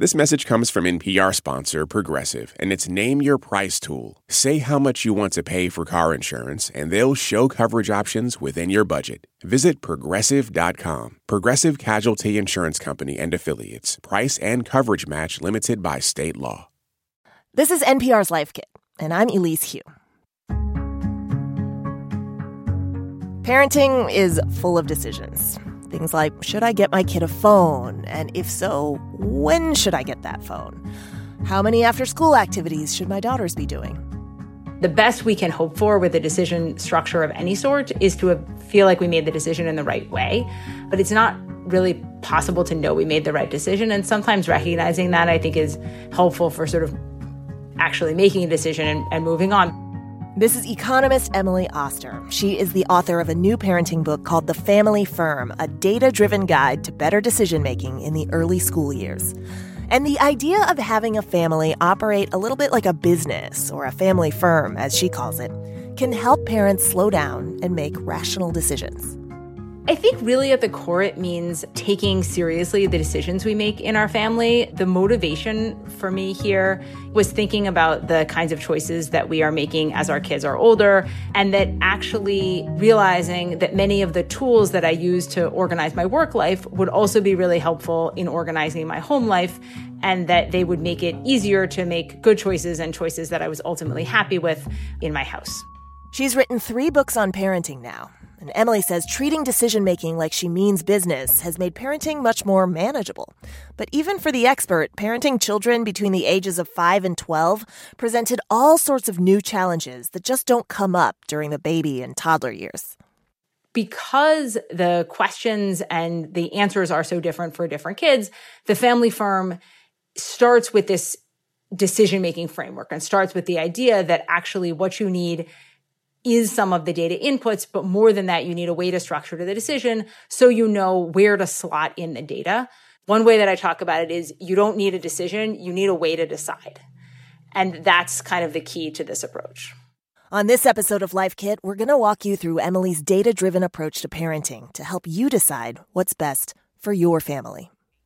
This message comes from NPR sponsor Progressive and its Name Your Price tool. Say how much you want to pay for car insurance, and they'll show coverage options within your budget. Visit progressive.com. Progressive Casualty Insurance Company and Affiliates. Price and coverage match limited by state law. This is NPR's Life Kit, and I'm Elise Hu. Parenting is full of decisions. Things like should I get my kid a phone? And if so, when should I get that phone? How many after school activities should my daughters be doing? The best we can hope for with a decision structure of any sort is to feel like we made the decision in the right way. But it's not really possible to know we made the right decision. And sometimes recognizing that I think is helpful for sort of actually making a decision and, and moving on. This is economist Emily Oster. She is the author of a new parenting book called The Family Firm, a data driven guide to better decision making in the early school years. And the idea of having a family operate a little bit like a business, or a family firm, as she calls it, can help parents slow down and make rational decisions. I think really at the core, it means taking seriously the decisions we make in our family. The motivation for me here was thinking about the kinds of choices that we are making as our kids are older, and that actually realizing that many of the tools that I use to organize my work life would also be really helpful in organizing my home life, and that they would make it easier to make good choices and choices that I was ultimately happy with in my house. She's written three books on parenting now and Emily says treating decision making like she means business has made parenting much more manageable. But even for the expert, parenting children between the ages of 5 and 12 presented all sorts of new challenges that just don't come up during the baby and toddler years. Because the questions and the answers are so different for different kids, the family firm starts with this decision making framework and starts with the idea that actually what you need is some of the data inputs, but more than that, you need a way to structure to the decision so you know where to slot in the data. One way that I talk about it is you don't need a decision, you need a way to decide. And that's kind of the key to this approach. On this episode of Life Kit, we're going to walk you through Emily's data driven approach to parenting to help you decide what's best for your family.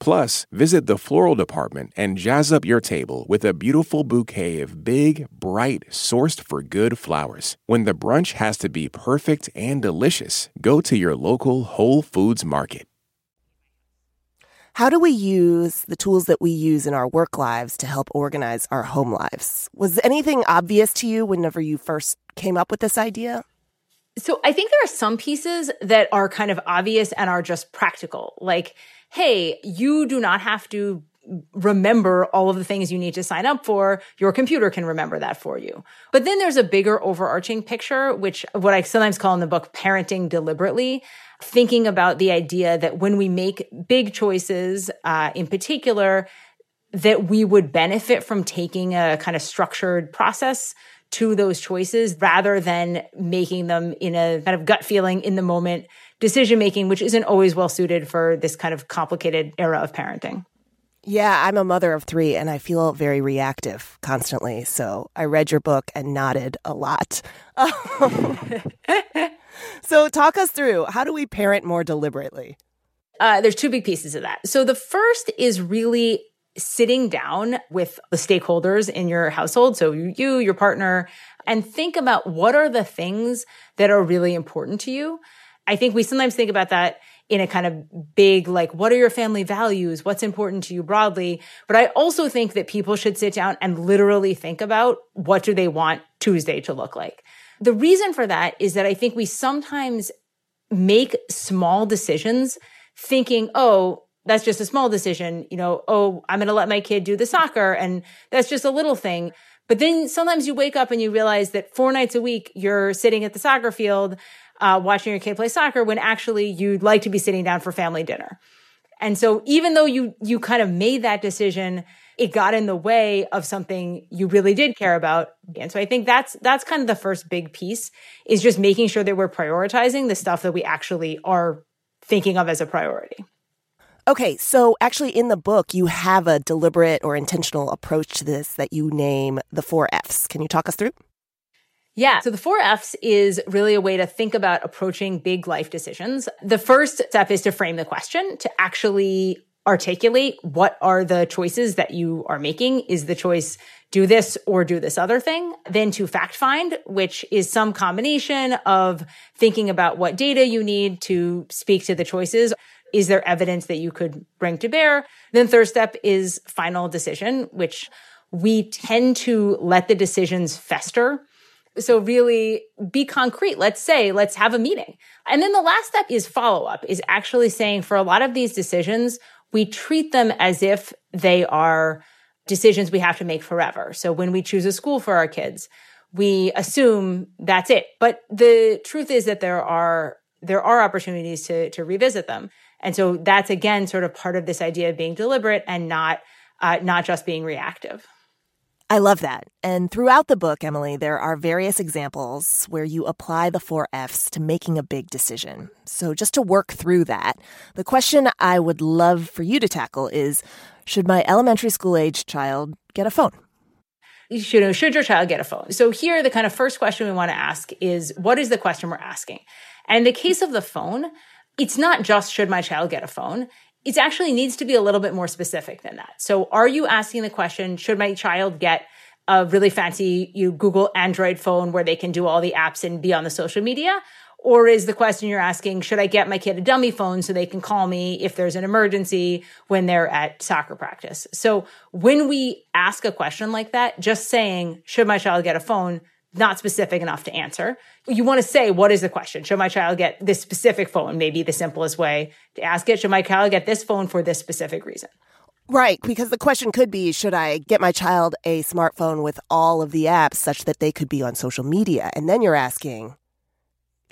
Plus, visit the floral department and jazz up your table with a beautiful bouquet of big, bright, sourced for good flowers. When the brunch has to be perfect and delicious, go to your local Whole Foods Market. How do we use the tools that we use in our work lives to help organize our home lives? Was anything obvious to you whenever you first came up with this idea? So I think there are some pieces that are kind of obvious and are just practical. Like, hey, you do not have to remember all of the things you need to sign up for, your computer can remember that for you. But then there's a bigger overarching picture, which what I sometimes call in the book parenting deliberately, thinking about the idea that when we make big choices, uh, in particular, that we would benefit from taking a kind of structured process to those choices rather than making them in a kind of gut feeling in the moment decision making, which isn't always well suited for this kind of complicated era of parenting. Yeah, I'm a mother of three and I feel very reactive constantly. So I read your book and nodded a lot. so, talk us through how do we parent more deliberately? Uh, there's two big pieces of that. So, the first is really sitting down with the stakeholders in your household. So, you, your partner, and think about what are the things that are really important to you. I think we sometimes think about that in a kind of big, like, what are your family values? What's important to you broadly? But I also think that people should sit down and literally think about what do they want Tuesday to look like? The reason for that is that I think we sometimes make small decisions thinking, oh, that's just a small decision. You know, oh, I'm going to let my kid do the soccer and that's just a little thing. But then sometimes you wake up and you realize that four nights a week you're sitting at the soccer field, uh, watching your kid play soccer when actually you'd like to be sitting down for family dinner. And so even though you, you kind of made that decision, it got in the way of something you really did care about. And so I think that's, that's kind of the first big piece is just making sure that we're prioritizing the stuff that we actually are thinking of as a priority. Okay, so actually in the book, you have a deliberate or intentional approach to this that you name the four F's. Can you talk us through? Yeah. So the four F's is really a way to think about approaching big life decisions. The first step is to frame the question, to actually articulate what are the choices that you are making. Is the choice do this or do this other thing? Then to fact find, which is some combination of thinking about what data you need to speak to the choices. Is there evidence that you could bring to bear? Then third step is final decision, which we tend to let the decisions fester. So really be concrete. Let's say, let's have a meeting. And then the last step is follow up is actually saying for a lot of these decisions, we treat them as if they are decisions we have to make forever. So when we choose a school for our kids, we assume that's it. But the truth is that there are there are opportunities to to revisit them. And so that's again sort of part of this idea of being deliberate and not uh, not just being reactive. I love that. And throughout the book, Emily, there are various examples where you apply the four F's to making a big decision. So, just to work through that, the question I would love for you to tackle is Should my elementary school age child get a phone? You know, should your child get a phone? So, here, the kind of first question we want to ask is What is the question we're asking? And in the case of the phone, it's not just should my child get a phone it actually needs to be a little bit more specific than that. So are you asking the question, should my child get a really fancy you Google Android phone where they can do all the apps and be on the social media? Or is the question you're asking, should I get my kid a dummy phone so they can call me if there's an emergency when they're at soccer practice? So when we ask a question like that, just saying, should my child get a phone not specific enough to answer. You want to say, what is the question? Should my child get this specific phone? Maybe the simplest way to ask it. Should my child get this phone for this specific reason? Right, because the question could be Should I get my child a smartphone with all of the apps such that they could be on social media? And then you're asking,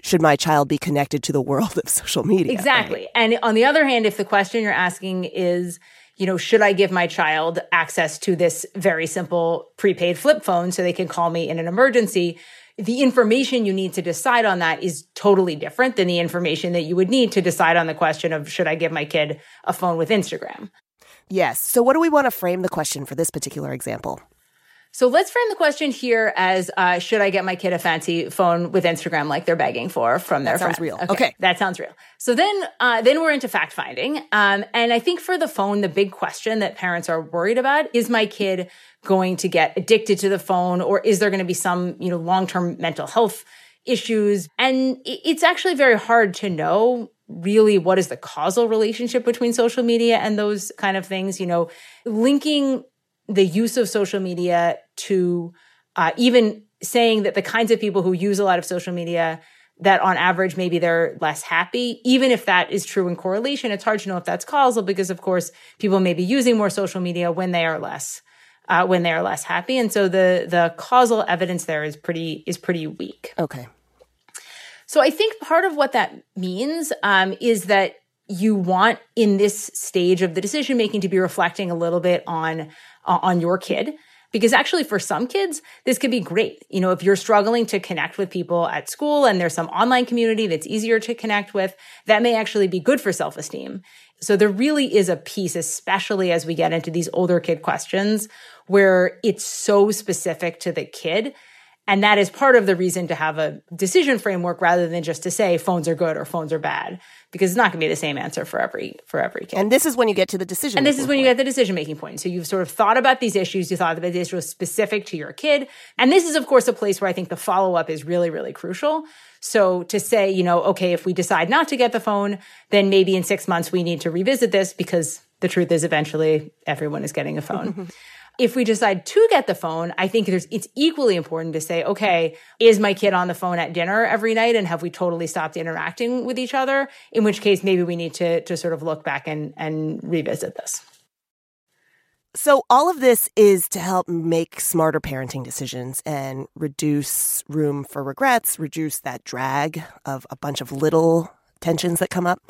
should my child be connected to the world of social media? Exactly. Right? And on the other hand, if the question you're asking is, you know, should I give my child access to this very simple prepaid flip phone so they can call me in an emergency? The information you need to decide on that is totally different than the information that you would need to decide on the question of should I give my kid a phone with Instagram? Yes. So, what do we want to frame the question for this particular example? So let's frame the question here as uh, should I get my kid a fancy phone with Instagram like they're begging for from their that sounds friends? real. Okay. okay. that sounds real. So then, uh, then we're into fact finding, um, and I think for the phone, the big question that parents are worried about is my kid going to get addicted to the phone, or is there going to be some you know long term mental health issues? And it's actually very hard to know really what is the causal relationship between social media and those kind of things. You know, linking the use of social media to uh, even saying that the kinds of people who use a lot of social media that on average maybe they're less happy even if that is true in correlation it's hard to know if that's causal because of course people may be using more social media when they are less uh, when they are less happy. And so the the causal evidence there is pretty is pretty weak. Okay. So i think part of what that means um, is that you want in this stage of the decision making to be reflecting a little bit on uh, on your kid. Because actually for some kids this could be great. You know if you're struggling to connect with people at school and there's some online community that's easier to connect with that may actually be good for self-esteem. So there really is a piece especially as we get into these older kid questions where it's so specific to the kid. And that is part of the reason to have a decision framework rather than just to say phones are good or phones are bad, because it's not going to be the same answer for every for every kid. And this is when you get to the decision. And this is when point. you get the decision making point. So you've sort of thought about these issues, you thought about these issues specific to your kid, and this is of course a place where I think the follow up is really really crucial. So to say, you know, okay, if we decide not to get the phone, then maybe in six months we need to revisit this because the truth is eventually everyone is getting a phone. if we decide to get the phone, I think there's, it's equally important to say, okay, is my kid on the phone at dinner every night? And have we totally stopped interacting with each other? In which case, maybe we need to, to sort of look back and, and revisit this. So, all of this is to help make smarter parenting decisions and reduce room for regrets, reduce that drag of a bunch of little tensions that come up.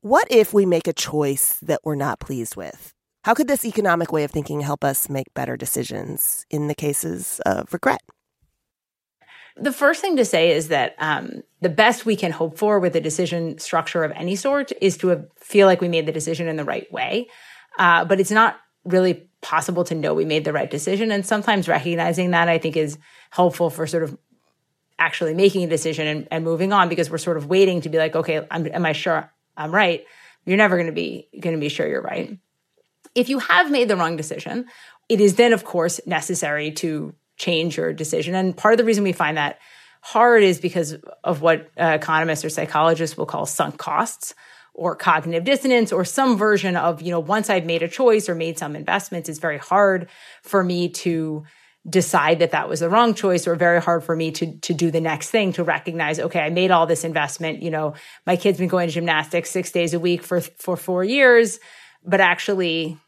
What if we make a choice that we're not pleased with? How could this economic way of thinking help us make better decisions in the cases of regret? The first thing to say is that um, the best we can hope for with a decision structure of any sort is to feel like we made the decision in the right way. Uh, but it's not really possible to know we made the right decision. And sometimes recognizing that I think is helpful for sort of actually making a decision and, and moving on because we're sort of waiting to be like, okay, I'm, am I sure I'm right? You're never going to be going to be sure you're right. If you have made the wrong decision, it is then, of course, necessary to change your decision. And part of the reason we find that hard is because of what uh, economists or psychologists will call sunk costs or cognitive dissonance or some version of, you know, once I've made a choice or made some investments, it's very hard for me to decide that that was the wrong choice or very hard for me to to do the next thing to recognize okay I made all this investment you know my kid's been going to gymnastics 6 days a week for for 4 years but actually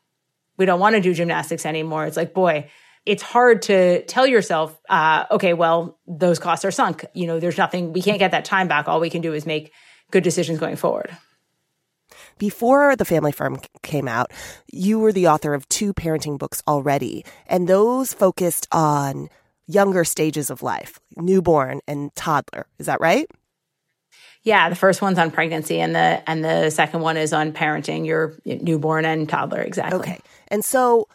we don't want to do gymnastics anymore. It's like, boy, it's hard to tell yourself, uh, okay, well, those costs are sunk. You know, there's nothing, we can't get that time back. All we can do is make good decisions going forward. Before The Family Firm came out, you were the author of two parenting books already, and those focused on younger stages of life, newborn and toddler. Is that right? Yeah, the first one's on pregnancy, and the and the second one is on parenting your newborn and toddler. Exactly. Okay, and so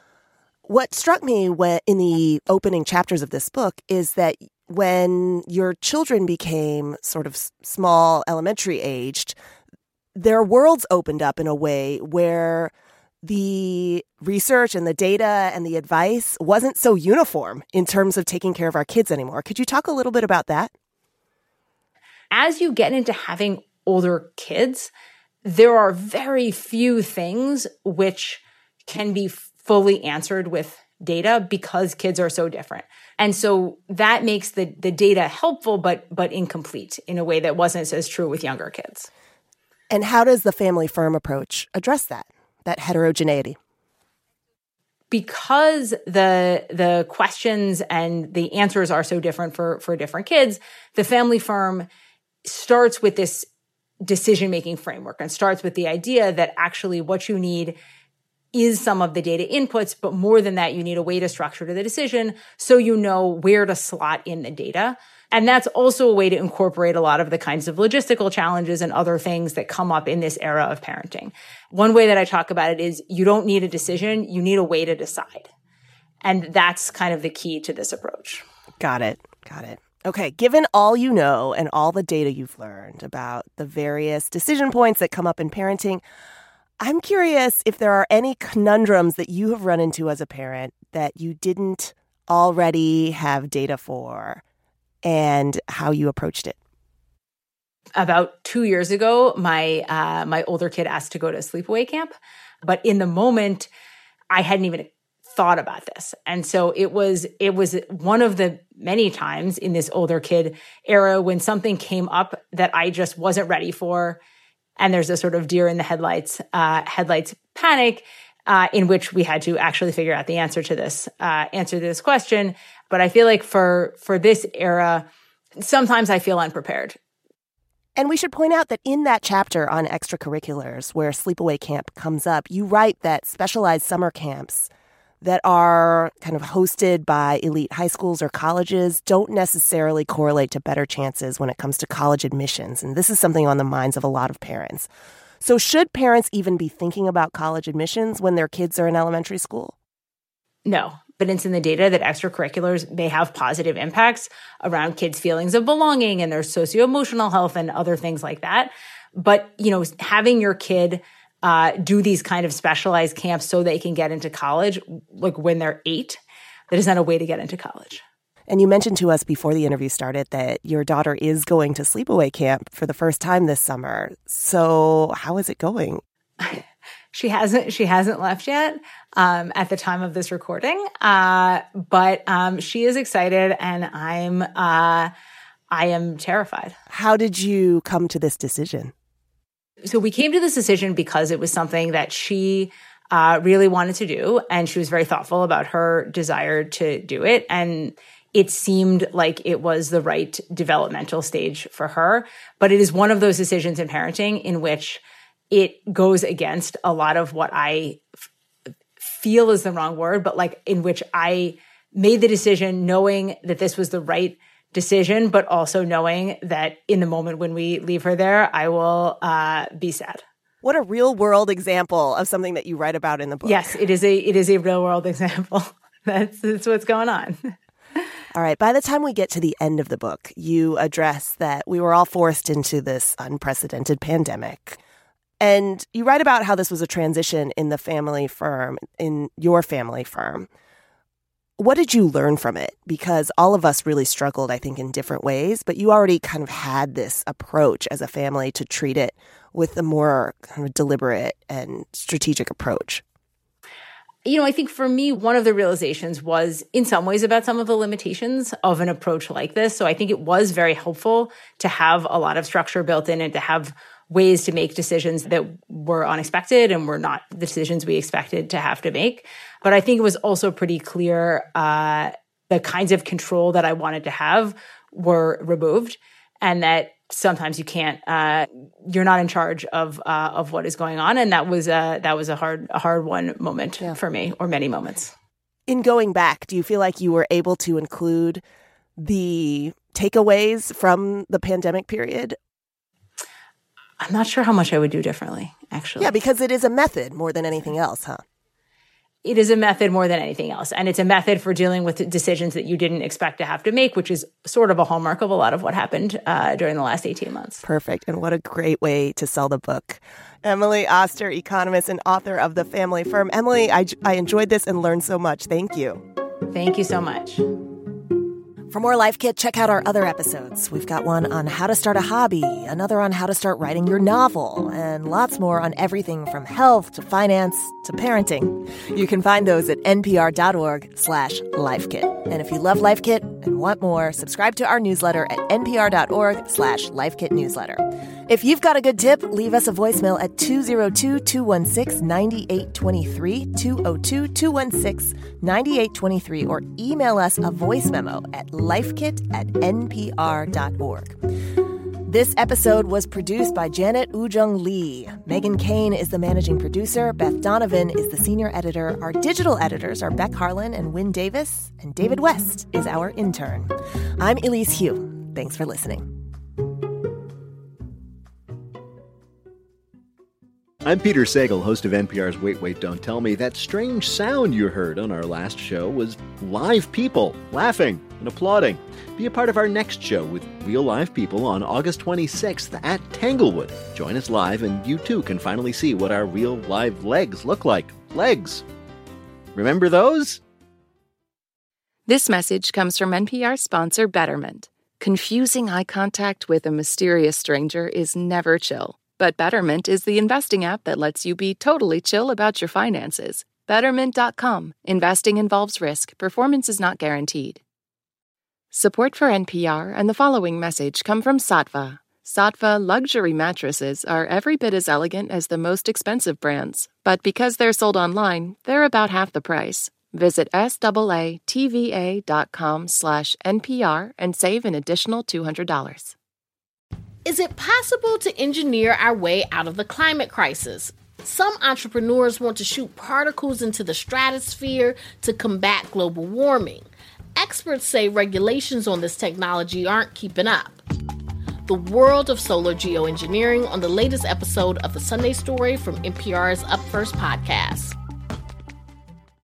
what struck me when in the opening chapters of this book is that when your children became sort of small, elementary aged, their worlds opened up in a way where the research and the data and the advice wasn't so uniform in terms of taking care of our kids anymore. Could you talk a little bit about that? As you get into having older kids, there are very few things which can be fully answered with data because kids are so different. And so that makes the the data helpful but but incomplete in a way that wasn't as true with younger kids. And how does the family firm approach address that? That heterogeneity? because the the questions and the answers are so different for for different kids, the family firm starts with this decision making framework and starts with the idea that actually what you need is some of the data inputs, but more than that, you need a way to structure to the decision so you know where to slot in the data. And that's also a way to incorporate a lot of the kinds of logistical challenges and other things that come up in this era of parenting. One way that I talk about it is you don't need a decision, you need a way to decide. And that's kind of the key to this approach. Got it. Got it. Okay, given all you know and all the data you've learned about the various decision points that come up in parenting, I'm curious if there are any conundrums that you have run into as a parent that you didn't already have data for and how you approached it. About two years ago, my uh, my older kid asked to go to a sleepaway camp, but in the moment, I hadn't even thought about this. And so it was, it was one of the many times in this older kid era when something came up that I just wasn't ready for. And there's a sort of deer in the headlights, uh, headlights panic, uh, in which we had to actually figure out the answer to this, uh, answer to this question. But I feel like for, for this era, sometimes I feel unprepared. And we should point out that in that chapter on extracurriculars, where sleepaway camp comes up, you write that specialized summer camps that are kind of hosted by elite high schools or colleges don't necessarily correlate to better chances when it comes to college admissions. And this is something on the minds of a lot of parents. So, should parents even be thinking about college admissions when their kids are in elementary school? No. Evidence in the data that extracurriculars may have positive impacts around kids' feelings of belonging and their socio emotional health and other things like that. But, you know, having your kid uh, do these kind of specialized camps so they can get into college, like when they're eight. That is not a way to get into college. And you mentioned to us before the interview started that your daughter is going to sleepaway camp for the first time this summer. So, how is it going? She hasn't she hasn't left yet um, at the time of this recording, uh, but um, she is excited, and I'm uh, I am terrified. How did you come to this decision? So we came to this decision because it was something that she uh, really wanted to do, and she was very thoughtful about her desire to do it, and it seemed like it was the right developmental stage for her. But it is one of those decisions in parenting in which it goes against a lot of what I f- feel is the wrong word, but like in which I made the decision knowing that this was the right decision, but also knowing that in the moment when we leave her there, I will uh, be sad. What a real world example of something that you write about in the book. Yes, it is a it is a real world example. that's that's what's going on. All right. By the time we get to the end of the book, you address that we were all forced into this unprecedented pandemic. And you write about how this was a transition in the family firm, in your family firm. What did you learn from it? Because all of us really struggled, I think, in different ways, but you already kind of had this approach as a family to treat it with a more kind of deliberate and strategic approach you know, I think for me, one of the realizations was in some ways about some of the limitations of an approach like this. So I think it was very helpful to have a lot of structure built in and to have ways to make decisions that were unexpected and were not the decisions we expected to have to make. But I think it was also pretty clear uh, the kinds of control that I wanted to have were removed and that sometimes you can't uh, you're not in charge of uh, of what is going on and that was a that was a hard a hard one moment yeah. for me or many moments in going back do you feel like you were able to include the takeaways from the pandemic period i'm not sure how much i would do differently actually yeah because it is a method more than anything else huh it is a method more than anything else. And it's a method for dealing with decisions that you didn't expect to have to make, which is sort of a hallmark of a lot of what happened uh, during the last 18 months. Perfect. And what a great way to sell the book. Emily Oster, economist and author of The Family Firm. Emily, I, I enjoyed this and learned so much. Thank you. Thank you so much. For more Life Kit, check out our other episodes. We've got one on how to start a hobby, another on how to start writing your novel, and lots more on everything from health to finance to parenting. You can find those at npr.org slash lifekit. And if you love Life Kit and want more, subscribe to our newsletter at npr.org slash lifekitnewsletter. If you've got a good tip, leave us a voicemail at 202 216 9823, 202 216 9823, or email us a voice memo at lifekit at npr.org. This episode was produced by Janet Woojeong Lee. Megan Kane is the managing producer. Beth Donovan is the senior editor. Our digital editors are Beck Harlan and Wynne Davis, and David West is our intern. I'm Elise Hu. Thanks for listening. I'm Peter Sagal, host of NPR's Wait, Wait, Don't Tell Me. That strange sound you heard on our last show was live people laughing and applauding. Be a part of our next show with real live people on August 26th at Tanglewood. Join us live, and you too can finally see what our real live legs look like. Legs. Remember those? This message comes from NPR sponsor Betterment. Confusing eye contact with a mysterious stranger is never chill. But Betterment is the investing app that lets you be totally chill about your finances. Betterment.com. Investing involves risk, performance is not guaranteed. Support for NPR and the following message come from Saatva. Saatva luxury mattresses are every bit as elegant as the most expensive brands, but because they're sold online, they're about half the price. Visit SAATVA.com slash NPR and save an additional $200. Is it possible to engineer our way out of the climate crisis? Some entrepreneurs want to shoot particles into the stratosphere to combat global warming. Experts say regulations on this technology aren't keeping up. The world of solar geoengineering on the latest episode of the Sunday Story from NPR's Up First podcast.